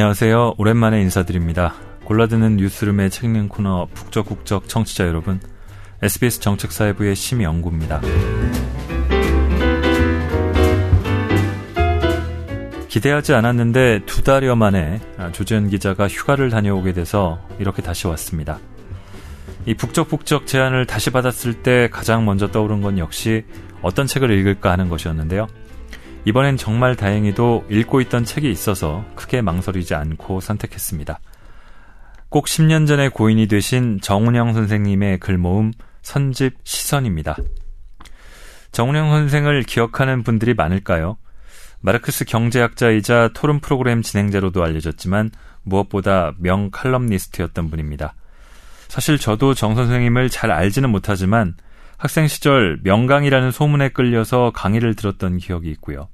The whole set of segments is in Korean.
안녕하세요. 오랜만에 인사드립니다. 골라드는 뉴스룸의 책 읽는 코너 북적북적 청취자 여러분. SBS 정책사회부의 심영구입니다. 기대하지 않았는데 두 달여 만에 조재현 기자가 휴가를 다녀오게 돼서 이렇게 다시 왔습니다. 이 북적북적 제안을 다시 받았을 때 가장 먼저 떠오른 건 역시 어떤 책을 읽을까 하는 것이었는데요. 이번엔 정말 다행히도 읽고 있던 책이 있어서 크게 망설이지 않고 선택했습니다. 꼭 10년 전에 고인이 되신 정운영 선생님의 글모음 선집 시선입니다. 정운영 선생을 기억하는 분들이 많을까요? 마르크스 경제학자이자 토론 프로그램 진행자로도 알려졌지만 무엇보다 명 칼럼니스트였던 분입니다. 사실 저도 정 선생님을 잘 알지는 못하지만 학생 시절 명강이라는 소문에 끌려서 강의를 들었던 기억이 있고요.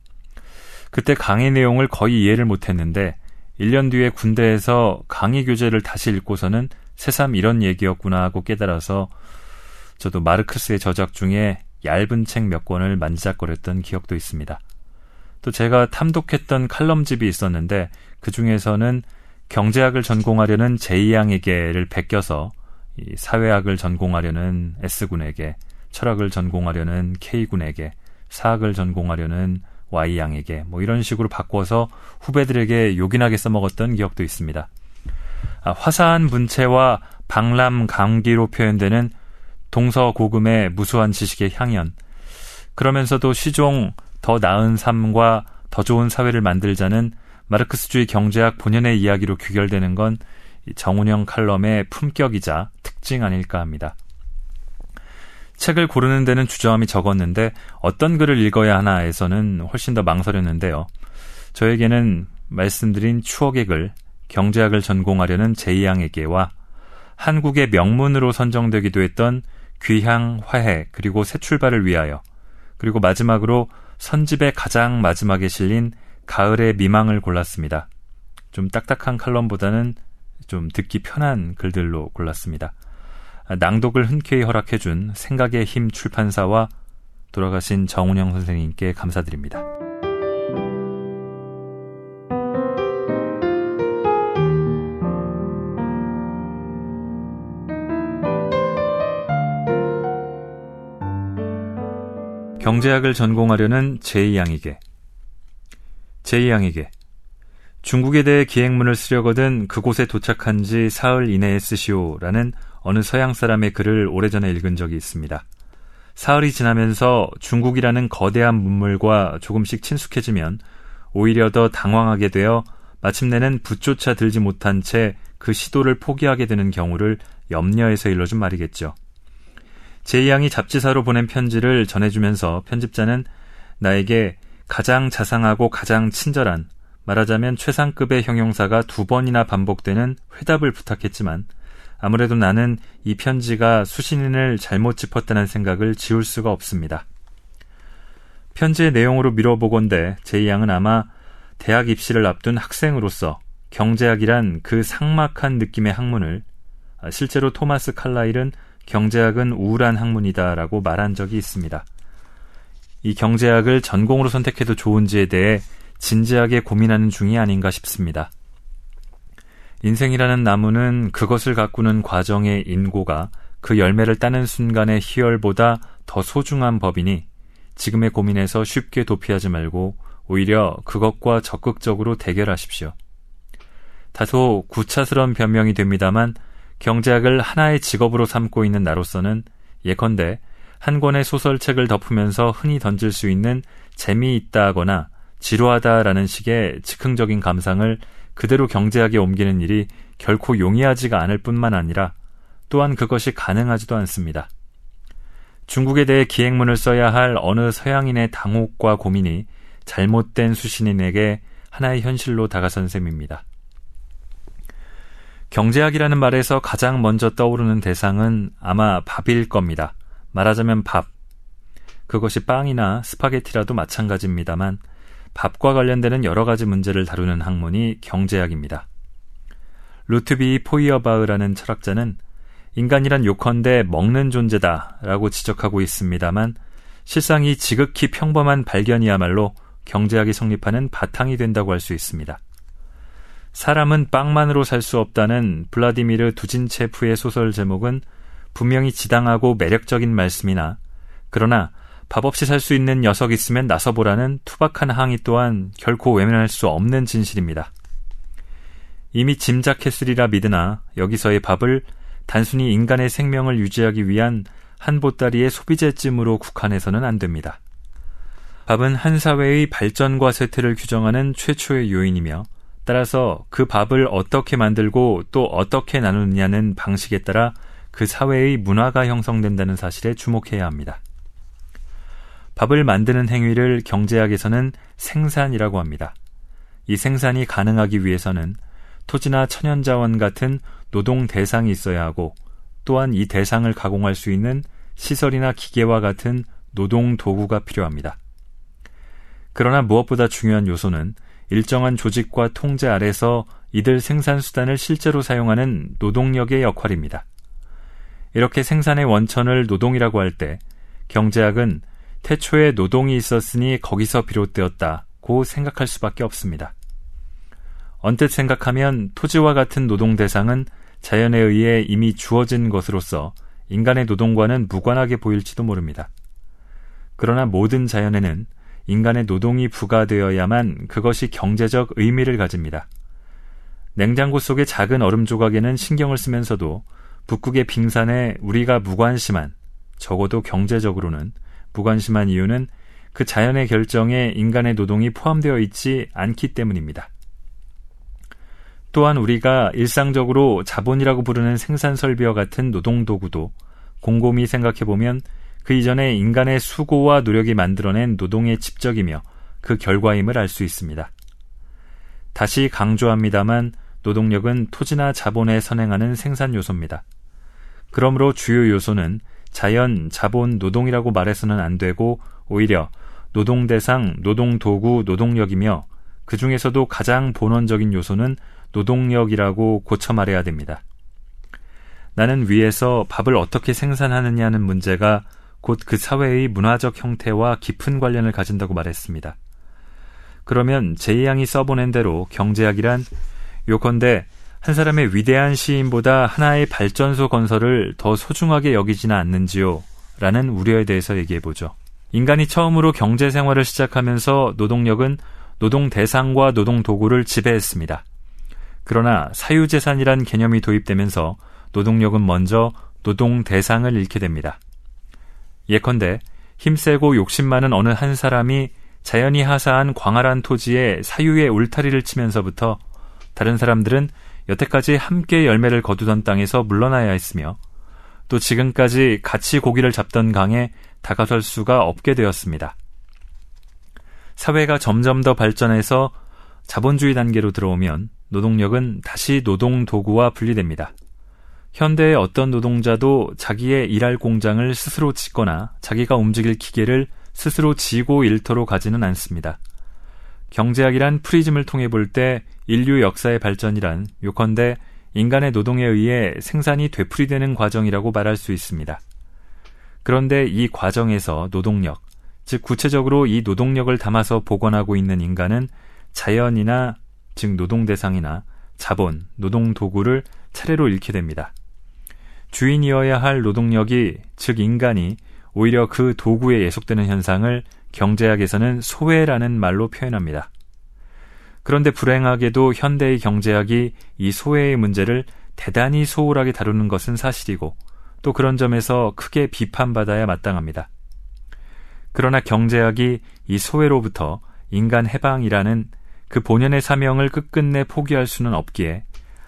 그때 강의 내용을 거의 이해를 못했는데 1년 뒤에 군대에서 강의 교재를 다시 읽고서는 새삼 이런 얘기였구나 하고 깨달아서 저도 마르크스의 저작 중에 얇은 책 몇 권을 만지작거렸던 기억도 있습니다. 또 제가 탐독했던 칼럼집이 있었는데 그 중에서는 경제학을 전공하려는 제이양에게를 베껴서 사회학을 전공하려는 S군에게 철학을 전공하려는 K군에게, 사학을 전공하려는 Y양에게, 뭐 이런 식으로 바꿔서 후배들에게 요긴하게 써먹었던 기억도 있습니다. 아, 화사한 문체와 방람 감기로 표현되는 동서 고금의 무수한 지식의 향연. 그러면서도 시종 더 나은 삶과 더 좋은 사회를 만들자는 마르크스주의 경제학 본연의 이야기로 귀결되는 건 정운영 칼럼의 품격이자 특징 아닐까 합니다. 책을 고르는 데는 주저함이 적었는데 어떤 글을 읽어야 하나에서는 훨씬 더 망설였는데요. 저에게는 말씀드린 추억의 글, 경제학을 전공하려는 제이양에게와 한국의 명문으로 선정되기도 했던 귀향 화해 그리고 새 출발을 위하여 그리고 마지막으로 선집의 가장 마지막에 실린 가을의 미망을 골랐습니다. 좀 딱딱한 칼럼보다는 좀 듣기 편한 글들로 골랐습니다. 낭독을 흔쾌히 허락해준 생각의 힘 출판사와 돌아가신 정운영 선생님께 감사드립니다. 경제학을 전공하려는 제이양에게 제이양에게 중국에 대해 기행문을 쓰려거든 그곳에 도착한 지 사흘 이내에 쓰시오라는 어느 서양 사람의 글을 오래전에 읽은 적이 있습니다. 사흘이 지나면서 중국이라는 거대한 문물과 조금씩 친숙해지면 오히려 더 당황하게 되어 마침내는 붓조차 들지 못한 채 그 시도를 포기하게 되는 경우를 염려해서 일러준 말이겠죠. 제이 양이 잡지사로 보낸 편지를 전해주면서 편집자는 나에게 가장 자상하고 가장 친절한 말하자면 최상급의 형용사가 두 번이나 반복되는 회답을 부탁했지만 아무래도 나는 이 편지가 수신인을 잘못 짚었다는 생각을 지울 수가 없습니다. 편지의 내용으로 미뤄보건대 제이 양은 아마 대학 입시를 앞둔 학생으로서 경제학이란 그 상막한 느낌의 학문을 실제로 토마스 칼라일은 경제학은 우울한 학문이다라고 말한 적이 있습니다. 이 경제학을 전공으로 선택해도 좋은지에 대해 진지하게 고민하는 중이 아닌가 싶습니다. 인생이라는 나무는 그것을 가꾸는 과정의 인고가 그 열매를 따는 순간의 희열보다 더 소중한 법이니 지금의 고민에서 쉽게 도피하지 말고 오히려 그것과 적극적으로 대결하십시오. 다소 구차스러운 변명이 됩니다만 경제학을 하나의 직업으로 삼고 있는 나로서는 예컨대 한 권의 소설책을 덮으면서 흔히 던질 수 있는 재미있다거나 지루하다라는 식의 즉흥적인 감상을 그대로 경제학에 옮기는 일이 결코 용이하지가 않을 뿐만 아니라 또한 그것이 가능하지도 않습니다. 중국에 대해 기행문을 써야 할 어느 서양인의 당혹과 고민이 잘못된 수신인에게 하나의 현실로 다가선 셈입니다. 경제학이라는 말에서 가장 먼저 떠오르는 대상은 아마 밥일 겁니다. 말하자면 밥. 그것이 빵이나 스파게티라도 마찬가지입니다만 밥과 관련되는 여러 가지 문제를 다루는 학문이 경제학입니다. 루트비 포이어바흐라는 철학자는 인간이란 요컨대 먹는 존재다라고 지적하고 있습니다만 실상 이 지극히 평범한 발견이야말로 경제학이 성립하는 바탕이 된다고 할 수 있습니다. 사람은 빵만으로 살 수 없다는 블라디미르 두진체프의 소설 제목은 분명히 지당하고 매력적인 말씀이나 그러나 밥 없이 살 수 있는 녀석 있으면 나서보라는 투박한 항의 또한 결코 외면할 수 없는 진실입니다. 이미 짐작했으리라 믿으나 여기서의 밥을 단순히 인간의 생명을 유지하기 위한 한 보따리의 소비재쯤으로 국한해서는 안 됩니다. 밥은 한 사회의 발전과 쇠퇴를 규정하는 최초의 요인이며 따라서 그 밥을 어떻게 만들고 또 어떻게 나누느냐는 방식에 따라 그 사회의 문화가 형성된다는 사실에 주목해야 합니다. 밥을 만드는 행위를 경제학에서는 생산이라고 합니다. 이 생산이 가능하기 위해서는 토지나 천연자원 같은 노동 대상이 있어야 하고 또한 이 대상을 가공할 수 있는 시설이나 기계와 같은 노동 도구가 필요합니다. 그러나 무엇보다 중요한 요소는 일정한 조직과 통제 아래서 이들 생산 수단을 실제로 사용하는 노동력의 역할입니다. 이렇게 생산의 원천을 노동이라고 할 때 경제학은 태초에 노동이 있었으니 거기서 비롯되었다고 생각할 수밖에 없습니다. 언뜻 생각하면 토지와 같은 노동 대상은 자연에 의해 이미 주어진 것으로서 인간의 노동과는 무관하게 보일지도 모릅니다. 그러나 모든 자연에는 인간의 노동이 부과되어야만 그것이 경제적 의미를 가집니다. 냉장고 속의 작은 얼음 조각에는 신경을 쓰면서도 북극의 빙산에 우리가 무관심한, 적어도 경제적으로는 무관심한 이유는 그 자연의 결정에 인간의 노동이 포함되어 있지 않기 때문입니다. 또한 우리가 일상적으로 자본이라고 부르는 생산 설비와 같은 노동 도구도 곰곰이 생각해 보면 그 이전에 인간의 수고와 노력이 만들어낸 노동의 집적이며 그 결과임을 알 수 있습니다. 다시 강조합니다만 노동력은 토지나 자본에 선행하는 생산 요소입니다. 그러므로 주요 요소는 자연, 자본, 노동이라고 말해서는 안 되고 오히려 노동 대상, 노동 도구, 노동력이며 그 중에서도 가장 본원적인 요소는 노동력이라고 고쳐 말해야 됩니다. 나는 위에서 밥을 어떻게 생산하느냐는 문제가 곧 그 사회의 문화적 형태와 깊은 관련을 가진다고 말했습니다. 그러면 제이양이 써보낸 대로 경제학이란 요컨대 한 사람의 위대한 시인보다 하나의 발전소 건설을 더 소중하게 여기지는 않는지요? 라는 우려에 대해서 얘기해 보죠. 인간이 처음으로 경제 생활을 시작하면서 노동력은 노동 대상과 노동 도구를 지배했습니다. 그러나 사유재산이란 개념이 도입되면서 노동력은 먼저 노동 대상을 잃게 됩니다. 예컨대 힘세고 욕심 많은 어느 한 사람이 자연이 하사한 광활한 토지에 사유의 울타리를 치면서부터 다른 사람들은 여태까지 함께 열매를 거두던 땅에서 물러나야 했으며 또 지금까지 같이 고기를 잡던 강에 다가설 수가 없게 되었습니다. 사회가 점점 더 발전해서 자본주의 단계로 들어오면 노동력은 다시 노동 도구와 분리됩니다. 현대의 어떤 노동자도 자기의 일할 공장을 스스로 짓거나 자기가 움직일 기계를 스스로 지고 일터로 가지는 않습니다. 경제학이란 프리즘을 통해 볼 때 인류 역사의 발전이란 요컨대 인간의 노동에 의해 생산이 되풀이되는 과정이라고 말할 수 있습니다. 그런데 이 과정에서 노동력, 즉 구체적으로 이 노동력을 담아서 복원하고 있는 인간은 자연이나 즉 노동 대상이나 자본, 노동 도구를 차례로 잃게 됩니다. 주인이어야 할 노동력이 즉 인간이 오히려 그 도구에 예속되는 현상을 경제학에서는 소외라는 말로 표현합니다. 그런데 불행하게도 현대의 경제학이 이 소외의 문제를 대단히 소홀하게 다루는 것은 사실이고 또 그런 점에서 크게 비판받아야 마땅합니다. 그러나 경제학이 이 소외로부터 인간 해방이라는 그 본연의 사명을 끝끝내 포기할 수는 없기에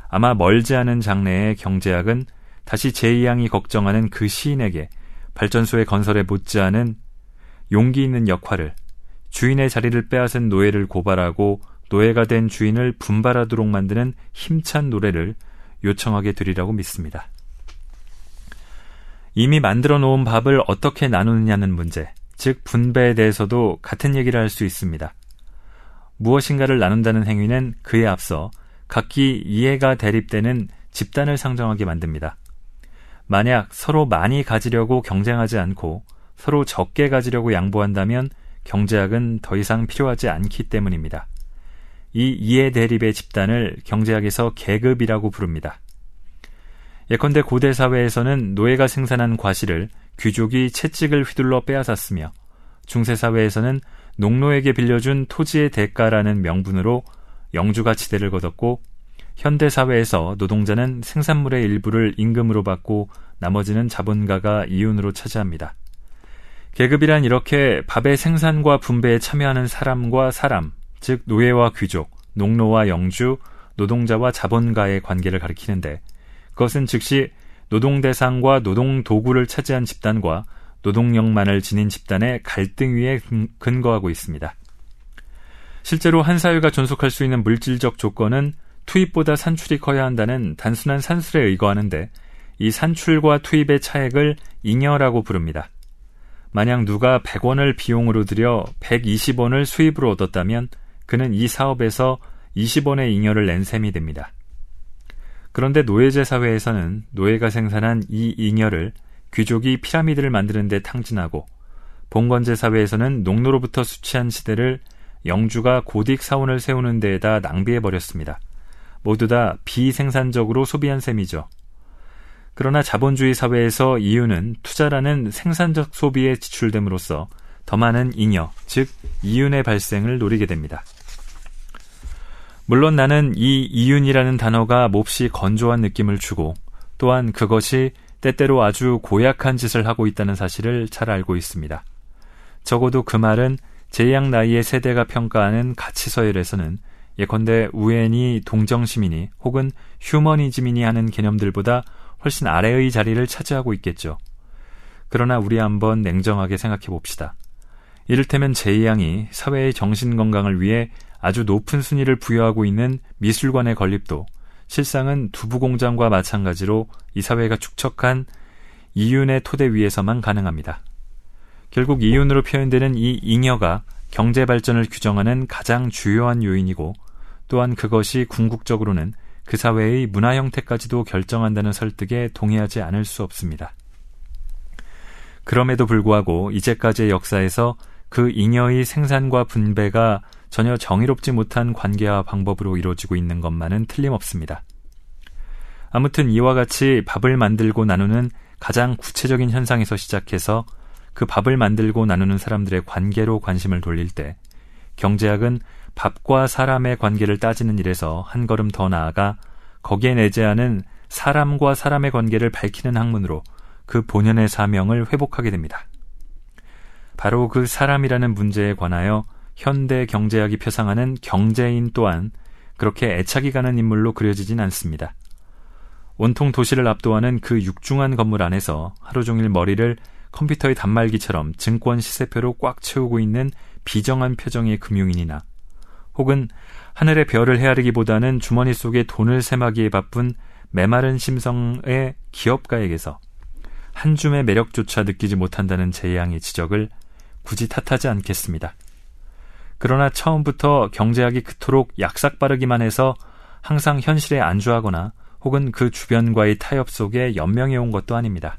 아마 멀지 않은 장래의 경제학은 다시 제2양이 걱정하는 그 시인에게 발전소의 건설에 못지않은 용기 있는 역할을 주인의 자리를 빼앗은 노예를 고발하고 노예가 된 주인을 분발하도록 만드는 힘찬 노래를 요청하게 되리라고 믿습니다. 이미 만들어 놓은 밥을 어떻게 나누느냐는 문제, 즉 분배에 대해서도 같은 얘기를 할 수 있습니다. 무엇인가를 나눈다는 행위는 그에 앞서 각기 이해가 대립되는 집단을 상정하게 만듭니다. 만약 서로 많이 가지려고 경쟁하지 않고 서로 적게 가지려고 양보한다면 경제학은 더 이상 필요하지 않기 때문입니다. 이 이해 대립의 집단을 경제학에서 계급이라고 부릅니다. 예컨대 고대 사회에서는 노예가 생산한 과실을 귀족이 채찍을 휘둘러 빼앗았으며 중세 사회에서는 농노에게 빌려준 토지의 대가라는 명분으로 영주가 지대를 거뒀고 현대 사회에서 노동자는 생산물의 일부를 임금으로 받고 나머지는 자본가가 이윤으로 차지합니다. 계급이란 이렇게 밥의 생산과 분배에 참여하는 사람과 사람, 즉 노예와 귀족, 농노와 영주, 노동자와 자본가의 관계를 가리키는데 그것은 즉시 노동 대상과 노동 도구를 차지한 집단과 노동력만을 지닌 집단의 갈등 위에 근거하고 있습니다. 실제로 한 사회가 존속할 수 있는 물질적 조건은 투입보다 산출이 커야 한다는 단순한 산술에 의거하는데 이 산출과 투입의 차액을 잉여라고 부릅니다. 만약 누가 100원을 비용으로 들여 120원을 수입으로 얻었다면 그는 이 사업에서 20원의 잉여를 낸 셈이 됩니다. 그런데 노예제 사회에서는 노예가 생산한 이 잉여를 귀족이 피라미드를 만드는 데 탕진하고 봉건제 사회에서는 농노로부터 수취한 시대를 영주가 고딕 사원을 세우는 데에다 낭비해 버렸습니다. 모두 다 비생산적으로 소비한 셈이죠. 그러나 자본주의 사회에서 이윤은 투자라는 생산적 소비에 지출됨으로써 더 많은 잉여, 즉 이윤의 발생을 노리게 됩니다. 물론 나는 이 이윤이라는 단어가 몹시 건조한 느낌을 주고 또한 그것이 때때로 아주 고약한 짓을 하고 있다는 사실을 잘 알고 있습니다. 적어도 그 말은 제양 나이의 세대가 평가하는 가치 서열에서는 예컨대 우엔이 동정시민이 혹은 휴머니즘이니 하는 개념들보다 훨씬 아래의 자리를 차지하고 있겠죠. 그러나 우리 한번 냉정하게 생각해 봅시다. 이를테면 제이 양이 사회의 정신 건강을 위해 아주 높은 순위를 부여하고 있는 미술관의 건립도 실상은 두부 공장과 마찬가지로 이 사회가 축적한 이윤의 토대 위에서만 가능합니다. 결국 이윤으로 표현되는 이 잉여가 경제 발전을 규정하는 가장 주요한 요인이고 또한 그것이 궁극적으로는 그 사회의 문화 형태까지도 결정한다는 설득에 동의하지 않을 수 없습니다. 그럼에도 불구하고 이제까지의 역사에서 그 잉여의 생산과 분배가 전혀 정의롭지 못한 관계와 방법으로 이루어지고 있는 것만은 틀림없습니다. 아무튼 이와 같이 밥을 만들고 나누는 가장 구체적인 현상에서 시작해서 그 밥을 만들고 나누는 사람들의 관계로 관심을 돌릴 때 경제학은 밥과 사람의 관계를 따지는 일에서 한 걸음 더 나아가 거기에 내재하는 사람과 사람의 관계를 밝히는 학문으로 그 본연의 사명을 회복하게 됩니다. 바로 그 사람이라는 문제에 관하여 현대 경제학이 표상하는 경제인 또한 그렇게 애착이 가는 인물로 그려지진 않습니다. 온통 도시를 압도하는 그 육중한 건물 안에서 하루 종일 머리를 컴퓨터의 단말기처럼 증권 시세표로 꽉 채우고 있는 비정한 표정의 금융인이나 혹은 하늘의 별을 헤아리기보다는 주머니 속에 돈을 세마기에 바쁜 메마른 심성의 기업가에게서 한 줌의 매력조차 느끼지 못한다는 제양의 지적을 굳이 탓하지 않겠습니다. 그러나 처음부터 경제학이 그토록 약삭 빠르기만 해서 항상 현실에 안주하거나 혹은 그 주변과의 타협 속에 연명해 온 것도 아닙니다.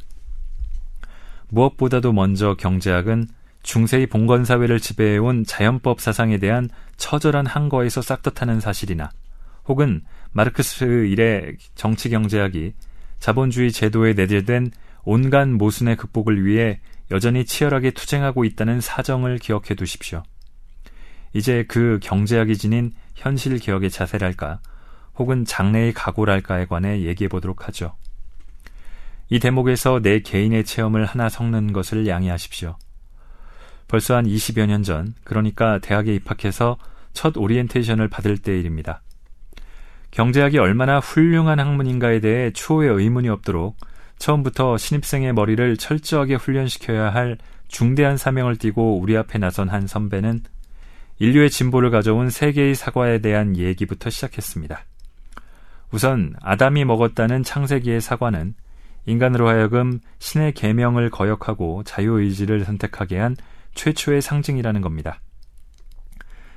무엇보다도 먼저 경제학은 중세의 봉건사회를 지배해온 자연법 사상에 대한 처절한 항거에서 싹듯하는 사실이나 혹은 마르크스 일의 정치경제학이 자본주의 제도에 내재된 온갖 모순의 극복을 위해 여전히 치열하게 투쟁하고 있다는 사정을 기억해 두십시오. 이제 그 경제학이 지닌 현실 개혁의 자세랄까, 혹은 장래의 각오랄까에 관해 얘기해 보도록 하죠. 이 대목에서 내 개인의 체험을 하나 섞는 것을 양해하십시오. 벌써 한 20여 년 전, 그러니까 대학에 입학해서 첫 오리엔테이션을 받을 때의 일입니다. 경제학이 얼마나 훌륭한 학문인가에 대해 추후에 의문이 없도록 처음부터 신입생의 머리를 철저하게 훈련시켜야 할 중대한 사명을 띠고 우리 앞에 나선 한 선배는 인류의 진보를 가져온 세계의 사과에 대한 얘기부터 시작했습니다. 우선 아담이 먹었다는 창세기의 사과는 인간으로 하여금 신의 계명을 거역하고 자유의지를 선택하게 한 최초의 상징이라는 겁니다.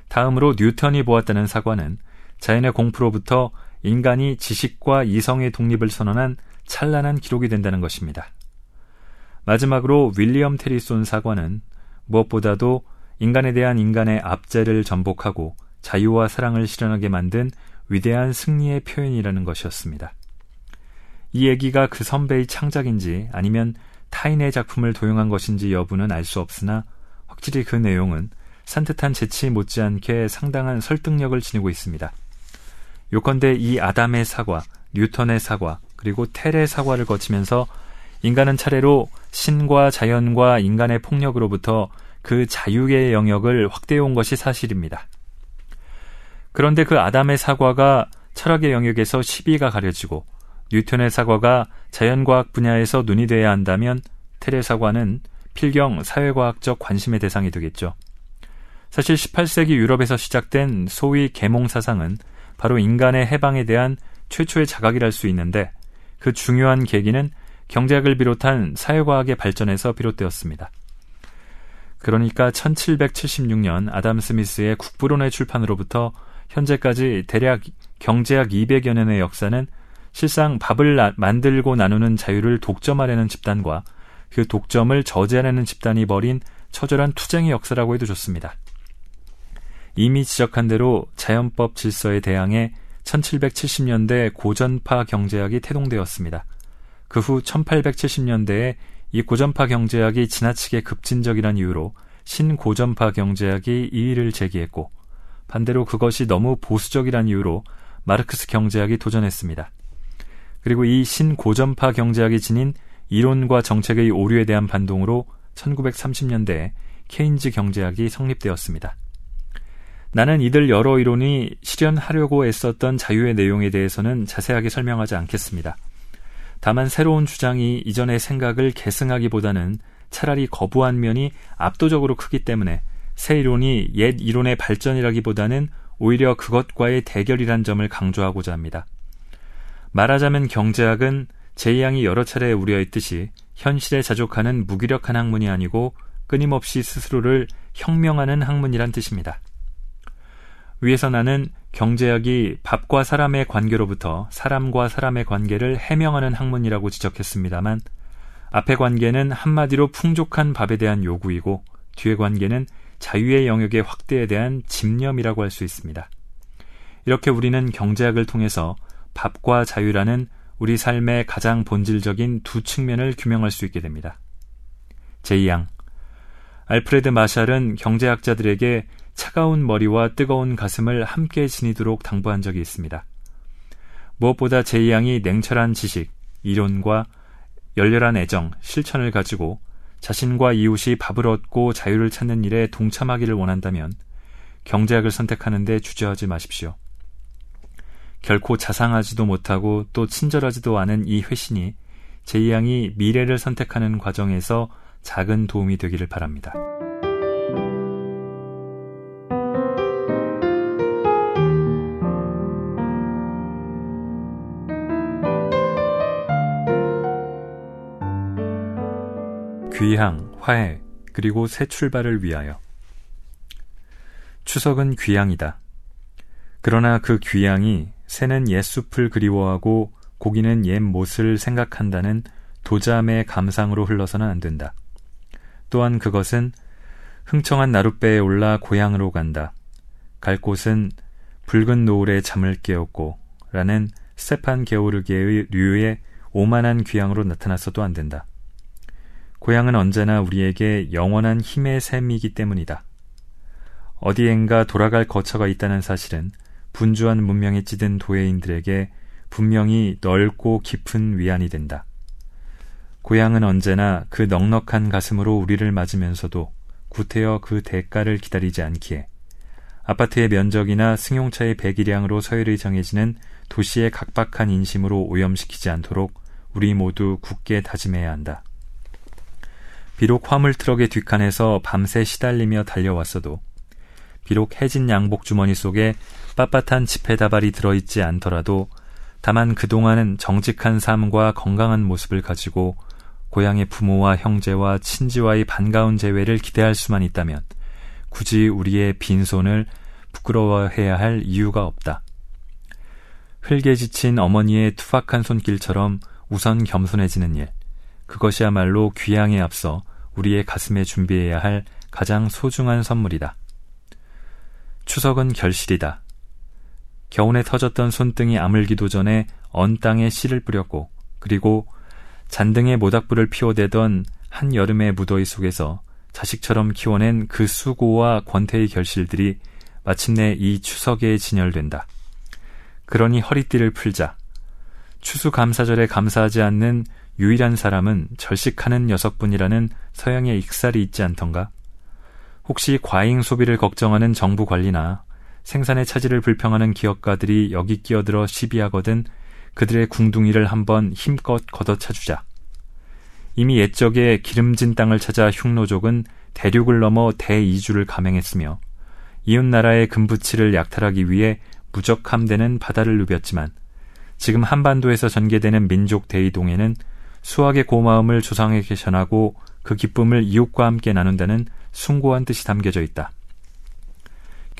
다음으로 뉴턴이 보았다는 사과는 자연의 공포로부터 인간이 지식과 이성의 독립을 선언한 찬란한 기록이 된다는 것입니다. 마지막으로 윌리엄 테리손 사과는 무엇보다도 인간에 대한 인간의 압제를 전복하고 자유와 사랑을 실현하게 만든 위대한 승리의 표현이라는 것이었습니다. 이 얘기가 그 선배의 창작인지 아니면 타인의 작품을 도용한 것인지 여부는 알 수 없으나 확실히 그 내용은 산뜻한 재치 못지않게 상당한 설득력을 지니고 있습니다. 요컨대 이 아담의 사과, 뉴턴의 사과, 그리고 텔의 사과를 거치면서 인간은 차례로 신과 자연과 인간의 폭력으로부터 그 자유의 영역을 확대해온 것이 사실입니다. 그런데 그 아담의 사과가 철학의 영역에서 시비가 가려지고 뉴턴의 사과가 자연과학 분야에서 눈이 돼야 한다면 텔의 사과는 필경 사회과학적 관심의 대상이 되겠죠. 사실 18세기 유럽에서 시작된 소위 계몽 사상은 바로 인간의 해방에 대한 최초의 자각이랄 수 있는데 그 중요한 계기는 경제학을 비롯한 사회과학의 발전에서 비롯되었습니다. 그러니까 1776년 아담 스미스의 국부론의 출판으로부터 현재까지 대략 경제학 200여 년의 역사는 실상 밥을 나, 만들고 나누는 자유를 독점하려는 집단과 그 독점을 저지하려는 집단이 벌인 처절한 투쟁의 역사라고 해도 좋습니다. 이미 지적한 대로 자연법 질서에 대항해 1770년대 고전파 경제학이 태동되었습니다. 그 후 1870년대에 이 고전파 경제학이 지나치게 급진적이란 이유로 신고전파 경제학이 이의를 제기했고 반대로 그것이 너무 보수적이란 이유로 마르크스 경제학이 도전했습니다. 그리고 이 신고전파 경제학이 지닌 이론과 정책의 오류에 대한 반동으로 1930년대에 케인즈 경제학이 성립되었습니다. 나는 이들 여러 이론이 실현하려고 애썼던 자유의 내용에 대해서는 자세하게 설명하지 않겠습니다. 다만 새로운 주장이 이전의 생각을 계승하기보다는 차라리 거부한 면이 압도적으로 크기 때문에 새 이론이 옛 이론의 발전이라기보다는 오히려 그것과의 대결이란 점을 강조하고자 합니다. 말하자면 경제학은 제이양이 여러 차례 우려했듯이 현실에 자족하는 무기력한 학문이 아니고 끊임없이 스스로를 혁명하는 학문이란 뜻입니다. 위에서 나는 경제학이 밥과 사람의 관계로부터 사람과 사람의 관계를 해명하는 학문이라고 지적했습니다만 앞의 관계는 한마디로 풍족한 밥에 대한 요구이고 뒤의 관계는 자유의 영역의 확대에 대한 집념이라고 할 수 있습니다. 이렇게 우리는 경제학을 통해서 밥과 자유라는 우리 삶의 가장 본질적인 두 측면을 규명할 수 있게 됩니다. 제2양 알프레드 마샬은 경제학자들에게 차가운 머리와 뜨거운 가슴을 함께 지니도록 당부한 적이 있습니다. 무엇보다 제2양이 냉철한 지식, 이론과 열렬한 애정, 실천을 가지고 자신과 이웃이 밥을 얻고 자유를 찾는 일에 동참하기를 원한다면 경제학을 선택하는데 주저하지 마십시오. 결코 자상하지도 못하고 또 친절하지도 않은 이 회신이 제이 양이 미래를 선택하는 과정에서 작은 도움이 되기를 바랍니다. 귀향, 화해, 그리고 새 출발을 위하여. 추석은 귀향이다. 그러나 그 귀향이 새는 옛 숲을 그리워하고 고기는 옛 못을 생각한다는 도잠의 감상으로 흘러서는 안 된다. 또한 그것은 흥청한 나룻배에 올라 고향으로 간다. 갈 곳은 붉은 노을에 잠을 깨웠고 라는 스테판 게오르게의 류의 오만한 귀향으로 나타났어도 안 된다. 고향은 언제나 우리에게 영원한 힘의 셈이기 때문이다. 어디엔가 돌아갈 거처가 있다는 사실은 분주한 문명에 찌든 도예인들에게 분명히 넓고 깊은 위안이 된다. 고향은 언제나 그 넉넉한 가슴으로 우리를 맞으면서도 구태여 그 대가를 기다리지 않기에 아파트의 면적이나 승용차의 배기량으로 서열이 정해지는 도시의 각박한 인심으로 오염시키지 않도록 우리 모두 굳게 다짐해야 한다. 비록 화물 트럭의 뒷칸에서 밤새 시달리며 달려왔어도 비록 해진 양복 주머니 속에 빳빳한 지폐다발이 들어있지 않더라도 다만 그동안은 정직한 삶과 건강한 모습을 가지고 고향의 부모와 형제와 친지와의 반가운 재회를 기대할 수만 있다면 굳이 우리의 빈손을 부끄러워해야 할 이유가 없다. 흘게 지친 어머니의 투박한 손길처럼 우선 겸손해지는 일, 그것이야말로 귀향에 앞서 우리의 가슴에 준비해야 할 가장 소중한 선물이다. 추석은 결실이다. 겨우내 터졌던 손등이 아물기도 전에 언 땅에 씨를 뿌렸고 그리고 잔등의 모닥불을 피워대던 한 여름의 무더위 속에서 자식처럼 키워낸 그 수고와 권태의 결실들이 마침내 이 추석에 진열된다. 그러니 허리띠를 풀자. 추수감사절에 감사하지 않는 유일한 사람은 절식하는 녀석뿐이라는 서양의 익살이 있지 않던가? 혹시 과잉 소비를 걱정하는 정부 관리나 생산의 차질을 불평하는 기업가들이 여기 끼어들어 시비하거든 그들의 궁둥이를 한번 힘껏 걷어차주자. 이미 옛적에 기름진 땅을 찾아 흉노족은 대륙을 넘어 대이주를 감행했으며 이웃나라의 금부치를 약탈하기 위해 무적함되는 바다를 누볐지만 지금 한반도에서 전개되는 민족 대이동에는 수학의 고마움을 조상에게 전하고 그 기쁨을 이웃과 함께 나눈다는 숭고한 뜻이 담겨져 있다.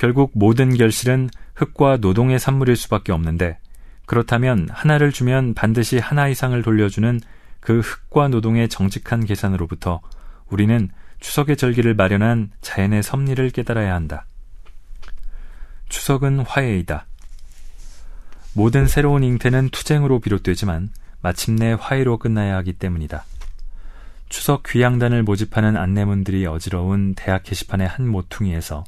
결국 모든 결실은 흙과 노동의 산물일 수밖에 없는데 그렇다면 하나를 주면 반드시 하나 이상을 돌려주는 그 흙과 노동의 정직한 계산으로부터 우리는 추석의 절기를 마련한 자연의 섭리를 깨달아야 한다. 추석은 화해이다. 모든 새로운 잉태는 투쟁으로 비롯되지만 마침내 화해로 끝나야 하기 때문이다. 추석 귀양단을 모집하는 안내문들이 어지러운 대학 게시판의 한 모퉁이에서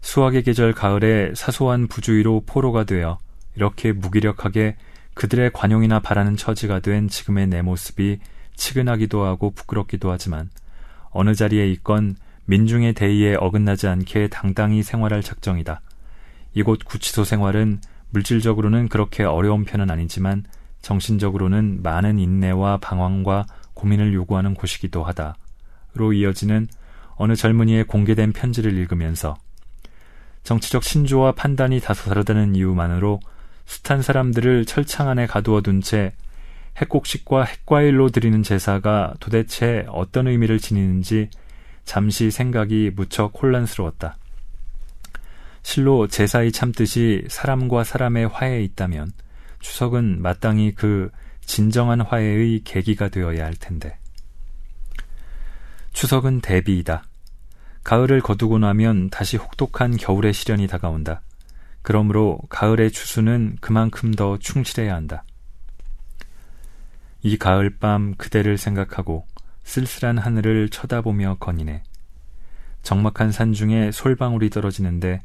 수학의 계절 가을에 사소한 부주의로 포로가 되어 이렇게 무기력하게 그들의 관용이나 바라는 처지가 된 지금의 내 모습이 치근하기도 하고 부끄럽기도 하지만 어느 자리에 있건 민중의 대의에 어긋나지 않게 당당히 생활할 작정이다. 이곳 구치소 생활은 물질적으로는 그렇게 어려운 편은 아니지만 정신적으로는 많은 인내와 방황과 고민을 요구하는 곳이기도 하다 로 이어지는 어느 젊은이의 공개된 편지를 읽으면서 정치적 신조와 판단이 다소 다르다는 이유만으로 숱한 사람들을 철창 안에 가두어 둔 채 핵곡식과 핵과일로 드리는 제사가 도대체 어떤 의미를 지니는지 잠시 생각이 무척 혼란스러웠다. 실로 제사의 참뜻이 사람과 사람의 화해에 있다면 추석은 마땅히 그 진정한 화해의 계기가 되어야 할 텐데. 추석은 대비이다. 가을을 거두고 나면 다시 혹독한 겨울의 시련이 다가온다. 그러므로 가을의 추수는 그만큼 더 충실해야 한다. 이 가을 밤 그대를 생각하고 쓸쓸한 하늘을 쳐다보며 거니네. 적막한 산 중에 솔방울이 떨어지는데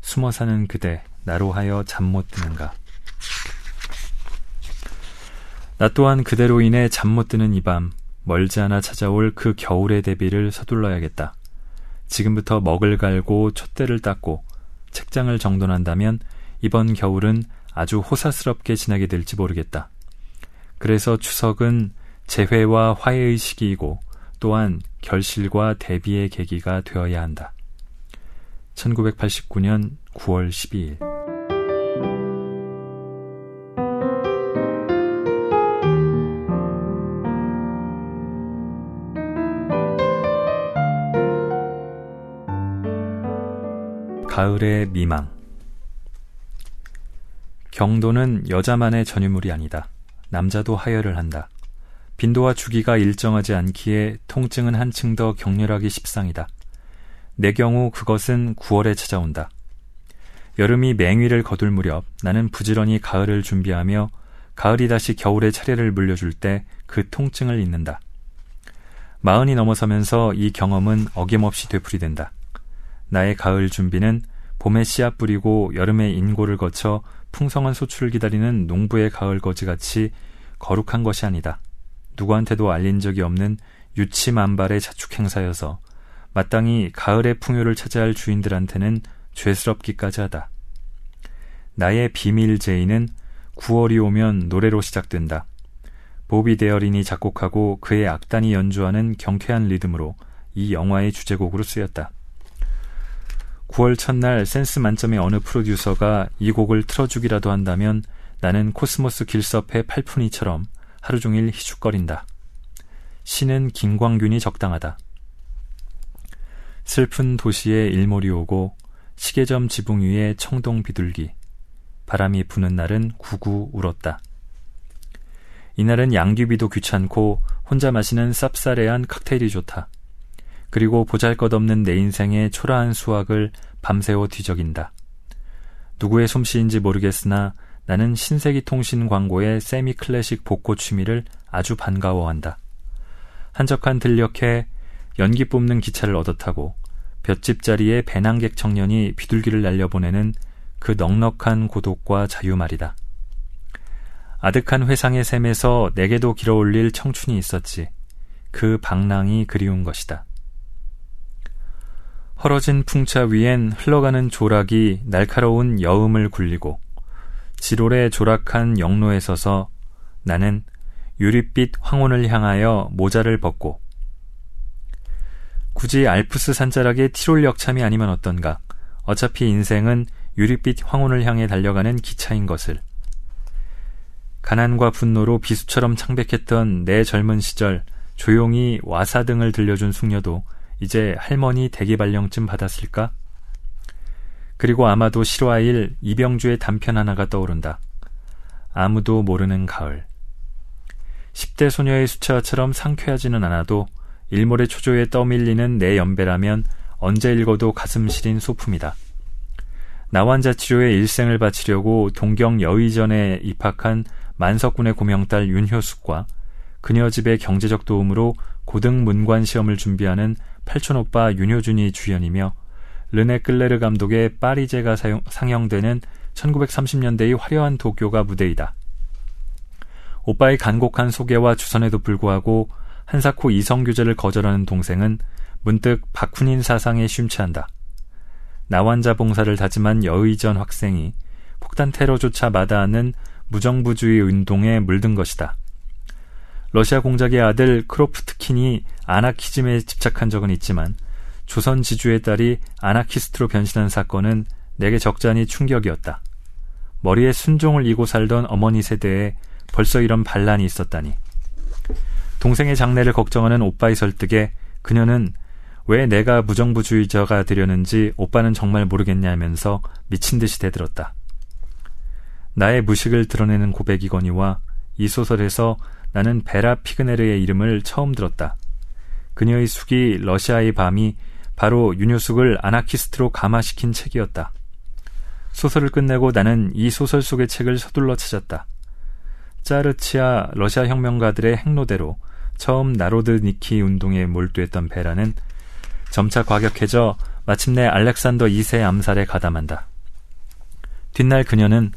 숨어 사는 그대 나로 하여 잠 못 드는가. 나 또한 그대로 인해 잠 못 드는 이 밤 멀지 않아 찾아올 그 겨울의 대비를 서둘러야겠다. 지금부터 먹을 갈고 촛대를 닦고 책장을 정돈한다면 이번 겨울은 아주 호사스럽게 지나게 될지 모르겠다. 그래서 추석은 재회와 화해의 시기이고 또한 결실과 대비의 계기가 되어야 한다. 1989년 9월 12일 가을의 미망 경도는 여자만의 전유물이 아니다. 남자도 하혈을 한다. 빈도와 주기가 일정하지 않기에 통증은 한층 더 격렬하기 십상이다. 내 경우 그것은 9월에 찾아온다. 여름이 맹위를 거둘 무렵 나는 부지런히 가을을 준비하며 가을이 다시 겨울의 차례를 물려줄 때 그 통증을 잊는다. 마흔이 넘어서면서 이 경험은 어김없이 되풀이된다. 나의 가을 준비는 봄에 씨앗 뿌리고 여름에 인고를 거쳐 풍성한 소출을 기다리는 농부의 가을 거지같이 거룩한 것이 아니다. 누구한테도 알린 적이 없는 유치만발의 자축 행사여서 마땅히 가을의 풍요를 차지할 주인들한테는 죄스럽기까지 하다. 나의 비밀 제의는 9월이 오면 노래로 시작된다. 보비 데어린이 작곡하고 그의 악단이 연주하는 경쾌한 리듬으로 이 영화의 주제곡으로 쓰였다. 9월 첫날 센스 만점의 어느 프로듀서가 이 곡을 틀어주기라도 한다면 나는 코스모스 길섶의 팔푼이처럼 하루 종일 희죽거린다. 시는 김광균이 적당하다. 슬픈 도시엔 일몰이 오고 시계점 지붕 위에 청동 비둘기. 바람이 부는 날은 구구 울었다. 이날은 양귀비도 귀찮고 혼자 마시는 쌉싸래한 칵테일이 좋다. 그리고 보잘것없는 내 인생의 초라한 수확을 밤새워 뒤적인다. 누구의 솜씨인지 모르겠으나 나는 신세기 통신 광고의 세미 클래식 복고 취미를 아주 반가워한다. 한적한 들녘에 연기 뽑는 기차를 얻어 타고 볏집 자리에 배낭객 청년이 비둘기를 날려보내는 그 넉넉한 고독과 자유 말이다. 아득한 회상의 샘에서 내게도 길어올릴 청춘이 있었지. 그 방랑이 그리운 것이다. 헐어진 풍차 위엔 흘러가는 조락이 날카로운 여음을 굴리고 지롤의 조락한 영로에 서서 나는 유릿빛 황혼을 향하여 모자를 벗고 굳이 알프스 산자락의 티롤 역참이 아니면 어떤가? 어차피 인생은 유릿빛 황혼을 향해 달려가는 기차인 것을. 가난과 분노로 비수처럼 창백했던 내 젊은 시절 조용히 와사등을 들려준 숙녀도 이제 할머니 대기발령쯤 받았을까? 그리고 아마도 실화일 이병주의 단편 하나가 떠오른다. 아무도 모르는 가을. 10대 소녀의 수채화처럼 상쾌하지는 않아도 일몰의 초조에 떠밀리는 내 연배라면 언제 읽어도 가슴 시린 소품이다. 나환자 치료에 일생을 바치려고 동경 여의전에 입학한 만석군의 고명딸 윤효숙과 그녀 집의 경제적 도움으로 고등 문관 시험을 준비하는 팔촌 오빠 윤효준이 주연이며 르네 끌레르 감독의 파리제가 사용, 상영되는 1930년대의 화려한 도쿄가 무대이다. 오빠의 간곡한 소개와 주선에도 불구하고 한사코 이성교제를 거절하는 동생은 문득 박훈인 사상에 쉼취한다. 나환자 봉사를 다짐한 여의전 학생이 폭탄 테러조차 마다하는 무정부주의 운동에 물든 것이다. 러시아 공작의 아들 크로프트킨이 아나키즘에 집착한 적은 있지만 조선 지주의 딸이 아나키스트로 변신한 사건은 내게 적잖이 충격이었다. 머리에 순종을 이고 살던 어머니 세대에 벌써 이런 반란이 있었다니. 동생의 장래를 걱정하는 오빠의 설득에 그녀는 왜 내가 무정부주의자가 되려는지 오빠는 정말 모르겠냐면서 미친 듯이 대들었다. 나의 무식을 드러내는 고백이거니와 이 소설에서 나는 베라 피그네르의 이름을 처음 들었다. 그녀의 숙이 러시아의 밤이 바로 윤효숙을 아나키스트로 감화시킨 책이었다. 소설을 끝내고 나는 이 소설 속의 책을 서둘러 찾았다. 짜르치아 러시아 혁명가들의 행로대로 처음 나로드 니키 운동에 몰두했던 베라는 점차 과격해져 마침내 알렉산더 2세 암살에 가담한다. 뒷날 그녀는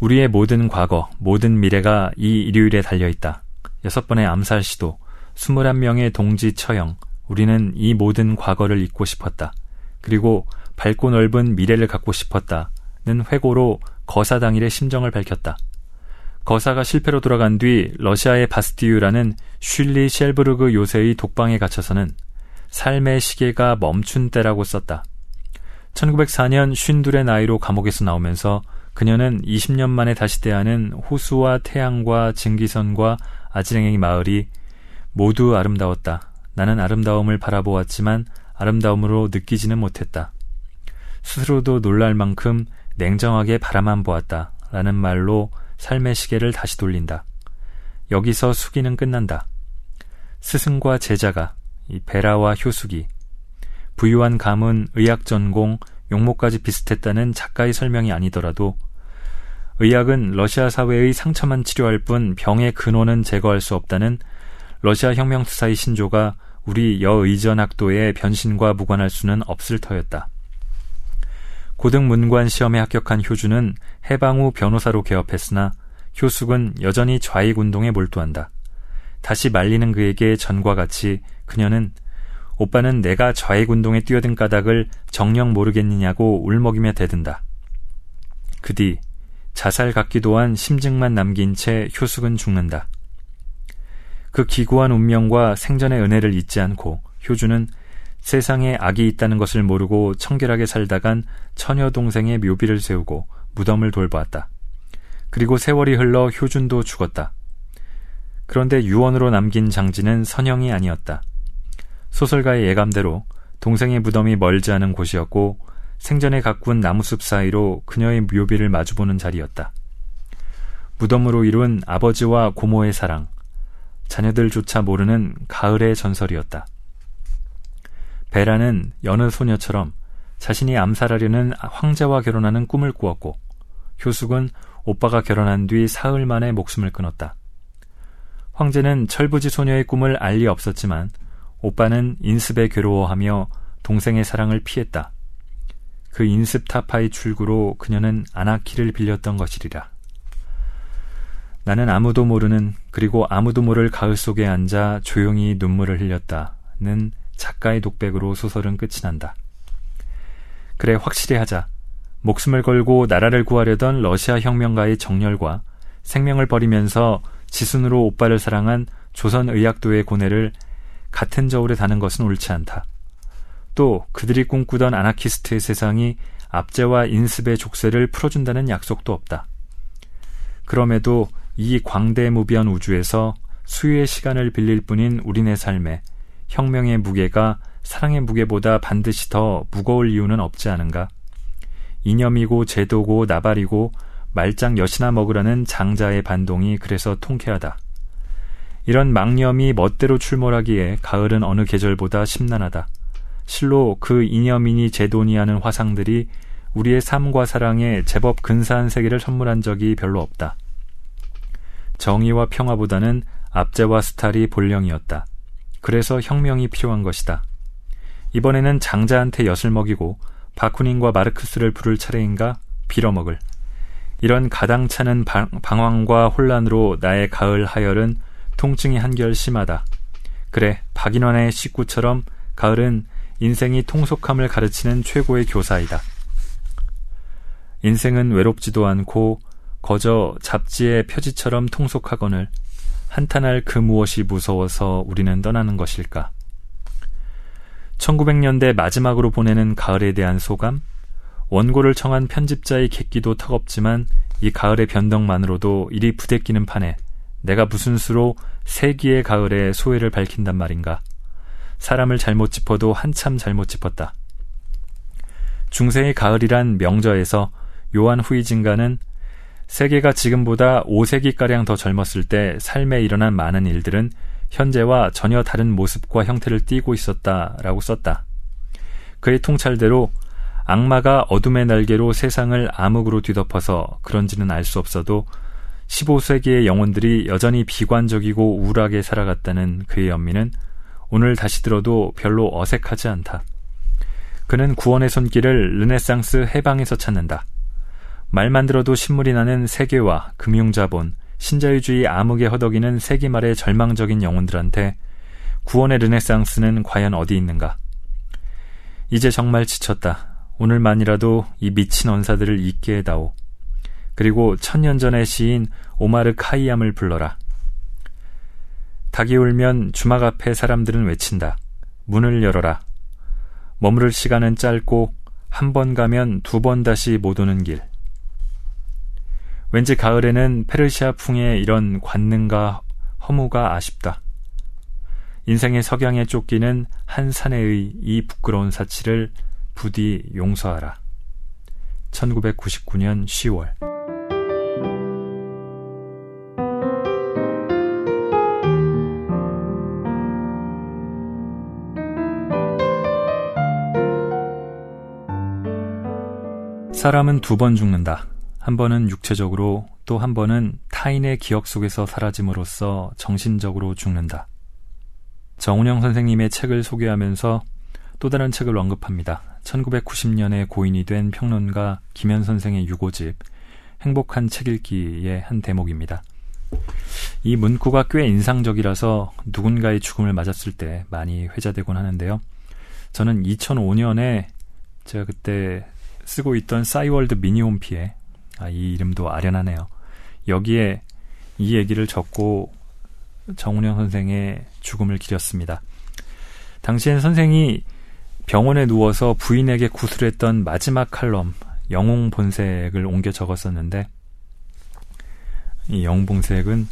우리의 모든 과거, 모든 미래가 이 일요일에 달려있다. 여섯 번의 암살 시도, 21명의 동지 처형, 우리는 이 모든 과거를 잊고 싶었다. 그리고 밝고 넓은 미래를 갖고 싶었다는 회고로 거사 당일의 심정을 밝혔다. 거사가 실패로 돌아간 뒤 러시아의 바스티유라는 슐리 셸브르그 요새의 독방에 갇혀서는 삶의 시계가 멈춘 때라고 썼다. 1904년 쉰둘의 나이로 감옥에서 나오면서 그녀는 20년 만에 다시 대하는 호수와 태양과 증기선과 아지랭이 마을이 모두 아름다웠다. 나는 아름다움을 바라보았지만 아름다움으로 느끼지는 못했다. 스스로도 놀랄 만큼 냉정하게 바라만 보았다. 라는 말로 삶의 시계를 다시 돌린다. 여기서 수기는 끝난다. 스승과 제자가 이 베라와 효숙이 부유한 가문, 의학 전공, 용모까지 비슷했다는 작가의 설명이 아니더라도 의학은 러시아 사회의 상처만 치료할 뿐 병의 근원은 제거할 수 없다는 러시아 혁명투사의 신조가 우리 여의전학도의 변신과 무관할 수는 없을 터였다. 고등 문관 시험에 합격한 효주는 해방 후 변호사로 개업했으나 효숙은 여전히 좌익 운동에 몰두한다. 다시 말리는 그에게 전과 같이 그녀는 오빠는 내가 좌익 운동에 뛰어든 까닭을 정녕 모르겠느냐고 울먹이며 대든다. 그 뒤 자살 같기 도 한 심증만 남긴 채 효숙은 죽는다. 그 기구한 운명과 생전의 은혜를 잊지 않고 효주는 세상에 악이 있다는 것을 모르고 청결하게 살다간 처녀 동생의 묘비를 세우고 무덤을 돌보았다. 그리고 세월이 흘러 효준도 죽었다. 그런데 유언으로 남긴 장지는 선영이 아니었다. 소설가의 예감대로 동생의 무덤이 멀지 않은 곳이었고 생전에 가꾼 나무숲 사이로 그녀의 묘비를 마주보는 자리였다. 무덤으로 이룬 아버지와 고모의 사랑, 자녀들조차 모르는 가을의 전설이었다. 베라는 여느 소녀처럼 자신이 암살하려는 황제와 결혼하는 꿈을 꾸었고 효숙은 오빠가 결혼한 뒤 사흘 만에 목숨을 끊었다. 황제는 철부지 소녀의 꿈을 알리 없었지만 오빠는 인습에 괴로워하며 동생의 사랑을 피했다. 그 인습 타파의 출구로 그녀는 아나키를 빌렸던 것이리라. 나는 아무도 모르는 그리고 아무도 모를 가을 속에 앉아 조용히 눈물을 흘렸다는 작가의 독백으로 소설은 끝이 난다. 그래 확실히 하자. 목숨을 걸고 나라를 구하려던 러시아 혁명가의 정열과 생명을 버리면서 지순으로 오빠를 사랑한 조선 의학도의 고뇌를 같은 저울에 다는 것은 옳지 않다. 또 그들이 꿈꾸던 아나키스트의 세상이 압제와 인습의 족쇄를 풀어준다는 약속도 없다. 그럼에도 이 광대무비한 우주에서 수유의 시간을 빌릴 뿐인 우리네 삶에 혁명의 무게가 사랑의 무게보다 반드시 더 무거울 이유는 없지 않은가? 이념이고 제도고 나발이고 말짱 여시나 먹으라는 장자의 반동이 그래서 통쾌하다. 이런 망념이 멋대로 출몰하기에 가을은 어느 계절보다 심란하다. 실로 그 이념이니 제도니 하는 화상들이 우리의 삶과 사랑에 제법 근사한 세계를 선물한 적이 별로 없다. 정의와 평화보다는 압제와 스탈이 본령이었다. 그래서 혁명이 필요한 것이다. 이번에는 장자한테 엿을 먹이고 바쿠닌과 마르크스를 부를 차례인가 빌어먹을. 이런 가당차는 방, 방황과 혼란으로 나의 가을 하열은 통증이 한결 심하다. 그래, 박인환의 식구처럼 가을은 인생이 통속함을 가르치는 최고의 교사이다. 인생은 외롭지도 않고 거저 잡지의 표지처럼 통속하거늘 한탄할 그 무엇이 무서워서 우리는 떠나는 것일까? 1900년대 마지막으로 보내는 가을에 대한 소감? 원고를 청한 편집자의 객기도 턱없지만 이 가을의 변덕만으로도 일이 부대끼는 판에 내가 무슨 수로 세기의 가을에 소회를 밝힌단 말인가? 사람을 잘못 짚어도 한참 잘못 짚었다. 중세의 가을이란 명저에서 요한 후이진가는 세계가 지금보다 5세기가량 더 젊었을 때 삶에 일어난 많은 일들은 현재와 전혀 다른 모습과 형태를 띠고 있었다라고 썼다. 그의 통찰대로 악마가 어둠의 날개로 세상을 암흑으로 뒤덮어서 그런지는 알 수 없어도 15세기의 영혼들이 여전히 비관적이고 우울하게 살아갔다는 그의 연민은 오늘 다시 들어도 별로 어색하지 않다. 그는 구원의 손길을 르네상스 해방에서 찾는다. 말만 들어도 신물이 나는 세계와 금융자본, 신자유주의 암흑에 허덕이는 세기 말의 절망적인 영혼들한테 구원의 르네상스는 과연 어디 있는가? 이제 정말 지쳤다. 오늘만이라도 이 미친 언사들을 잊게 해다오. 그리고 천년 전의 시인 오마르 카이암을 불러라. 닭이 울면 주막 앞에 사람들은 외친다. 문을 열어라. 머무를 시간은 짧고 한 번 가면 두 번 다시 못 오는 길. 왠지 가을에는 페르시아 풍의 이런 관능과 허무가 아쉽다. 인생의 석양에 쫓기는 한 사내의 이 부끄러운 사치를 부디 용서하라. 1999년 10월 사람은 두 번 죽는다. 한 번은 육체적으로 또 한 번은 타인의 기억 속에서 사라짐으로써 정신적으로 죽는다. 정운영 선생님의 책을 소개하면서 또 다른 책을 언급합니다. 1990년에 고인이 된 평론가 김현 선생의 유고집 행복한 책 읽기의 한 대목입니다. 이 문구가 꽤 인상적이라서 누군가의 죽음을 맞았을 때 많이 회자되곤 하는데요. 저는 2005년에 제가 그때 쓰고 있던 싸이월드 미니홈피에 아, 이 이름도 아련하네요. 여기에 이 얘기를 적고 정운영 선생의 죽음을 기렸습니다. 당시엔 선생이 병원에 누워서 부인에게 구술했던 마지막 칼럼 영웅 본색을 옮겨 적었었는데 이 영웅 본색은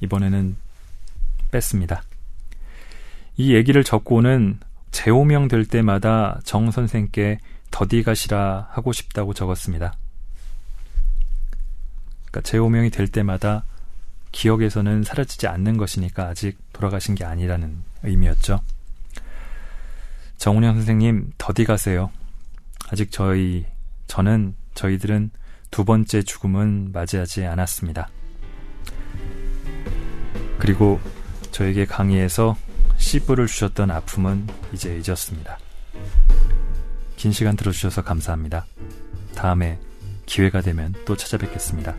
이번에는 뺐습니다. 이 얘기를 적고는 재호명 될 때마다 정 선생께 더디 가시라 하고 싶다고 적었습니다. 그러니까 재호명이 될 때마다 기억에서는 사라지지 않는 것이니까 아직 돌아가신 게 아니라는 의미였죠. 정운영 선생님, 더디 가세요. 아직 저희, 저는, 저희들은 두 번째 죽음은 맞이하지 않았습니다. 그리고 저에게 강의에서 씨뿔을 주셨던 아픔은 이제 잊었습니다. 긴 시간 들어주셔서 감사합니다. 다음에 기회가 되면 또 찾아뵙겠습니다.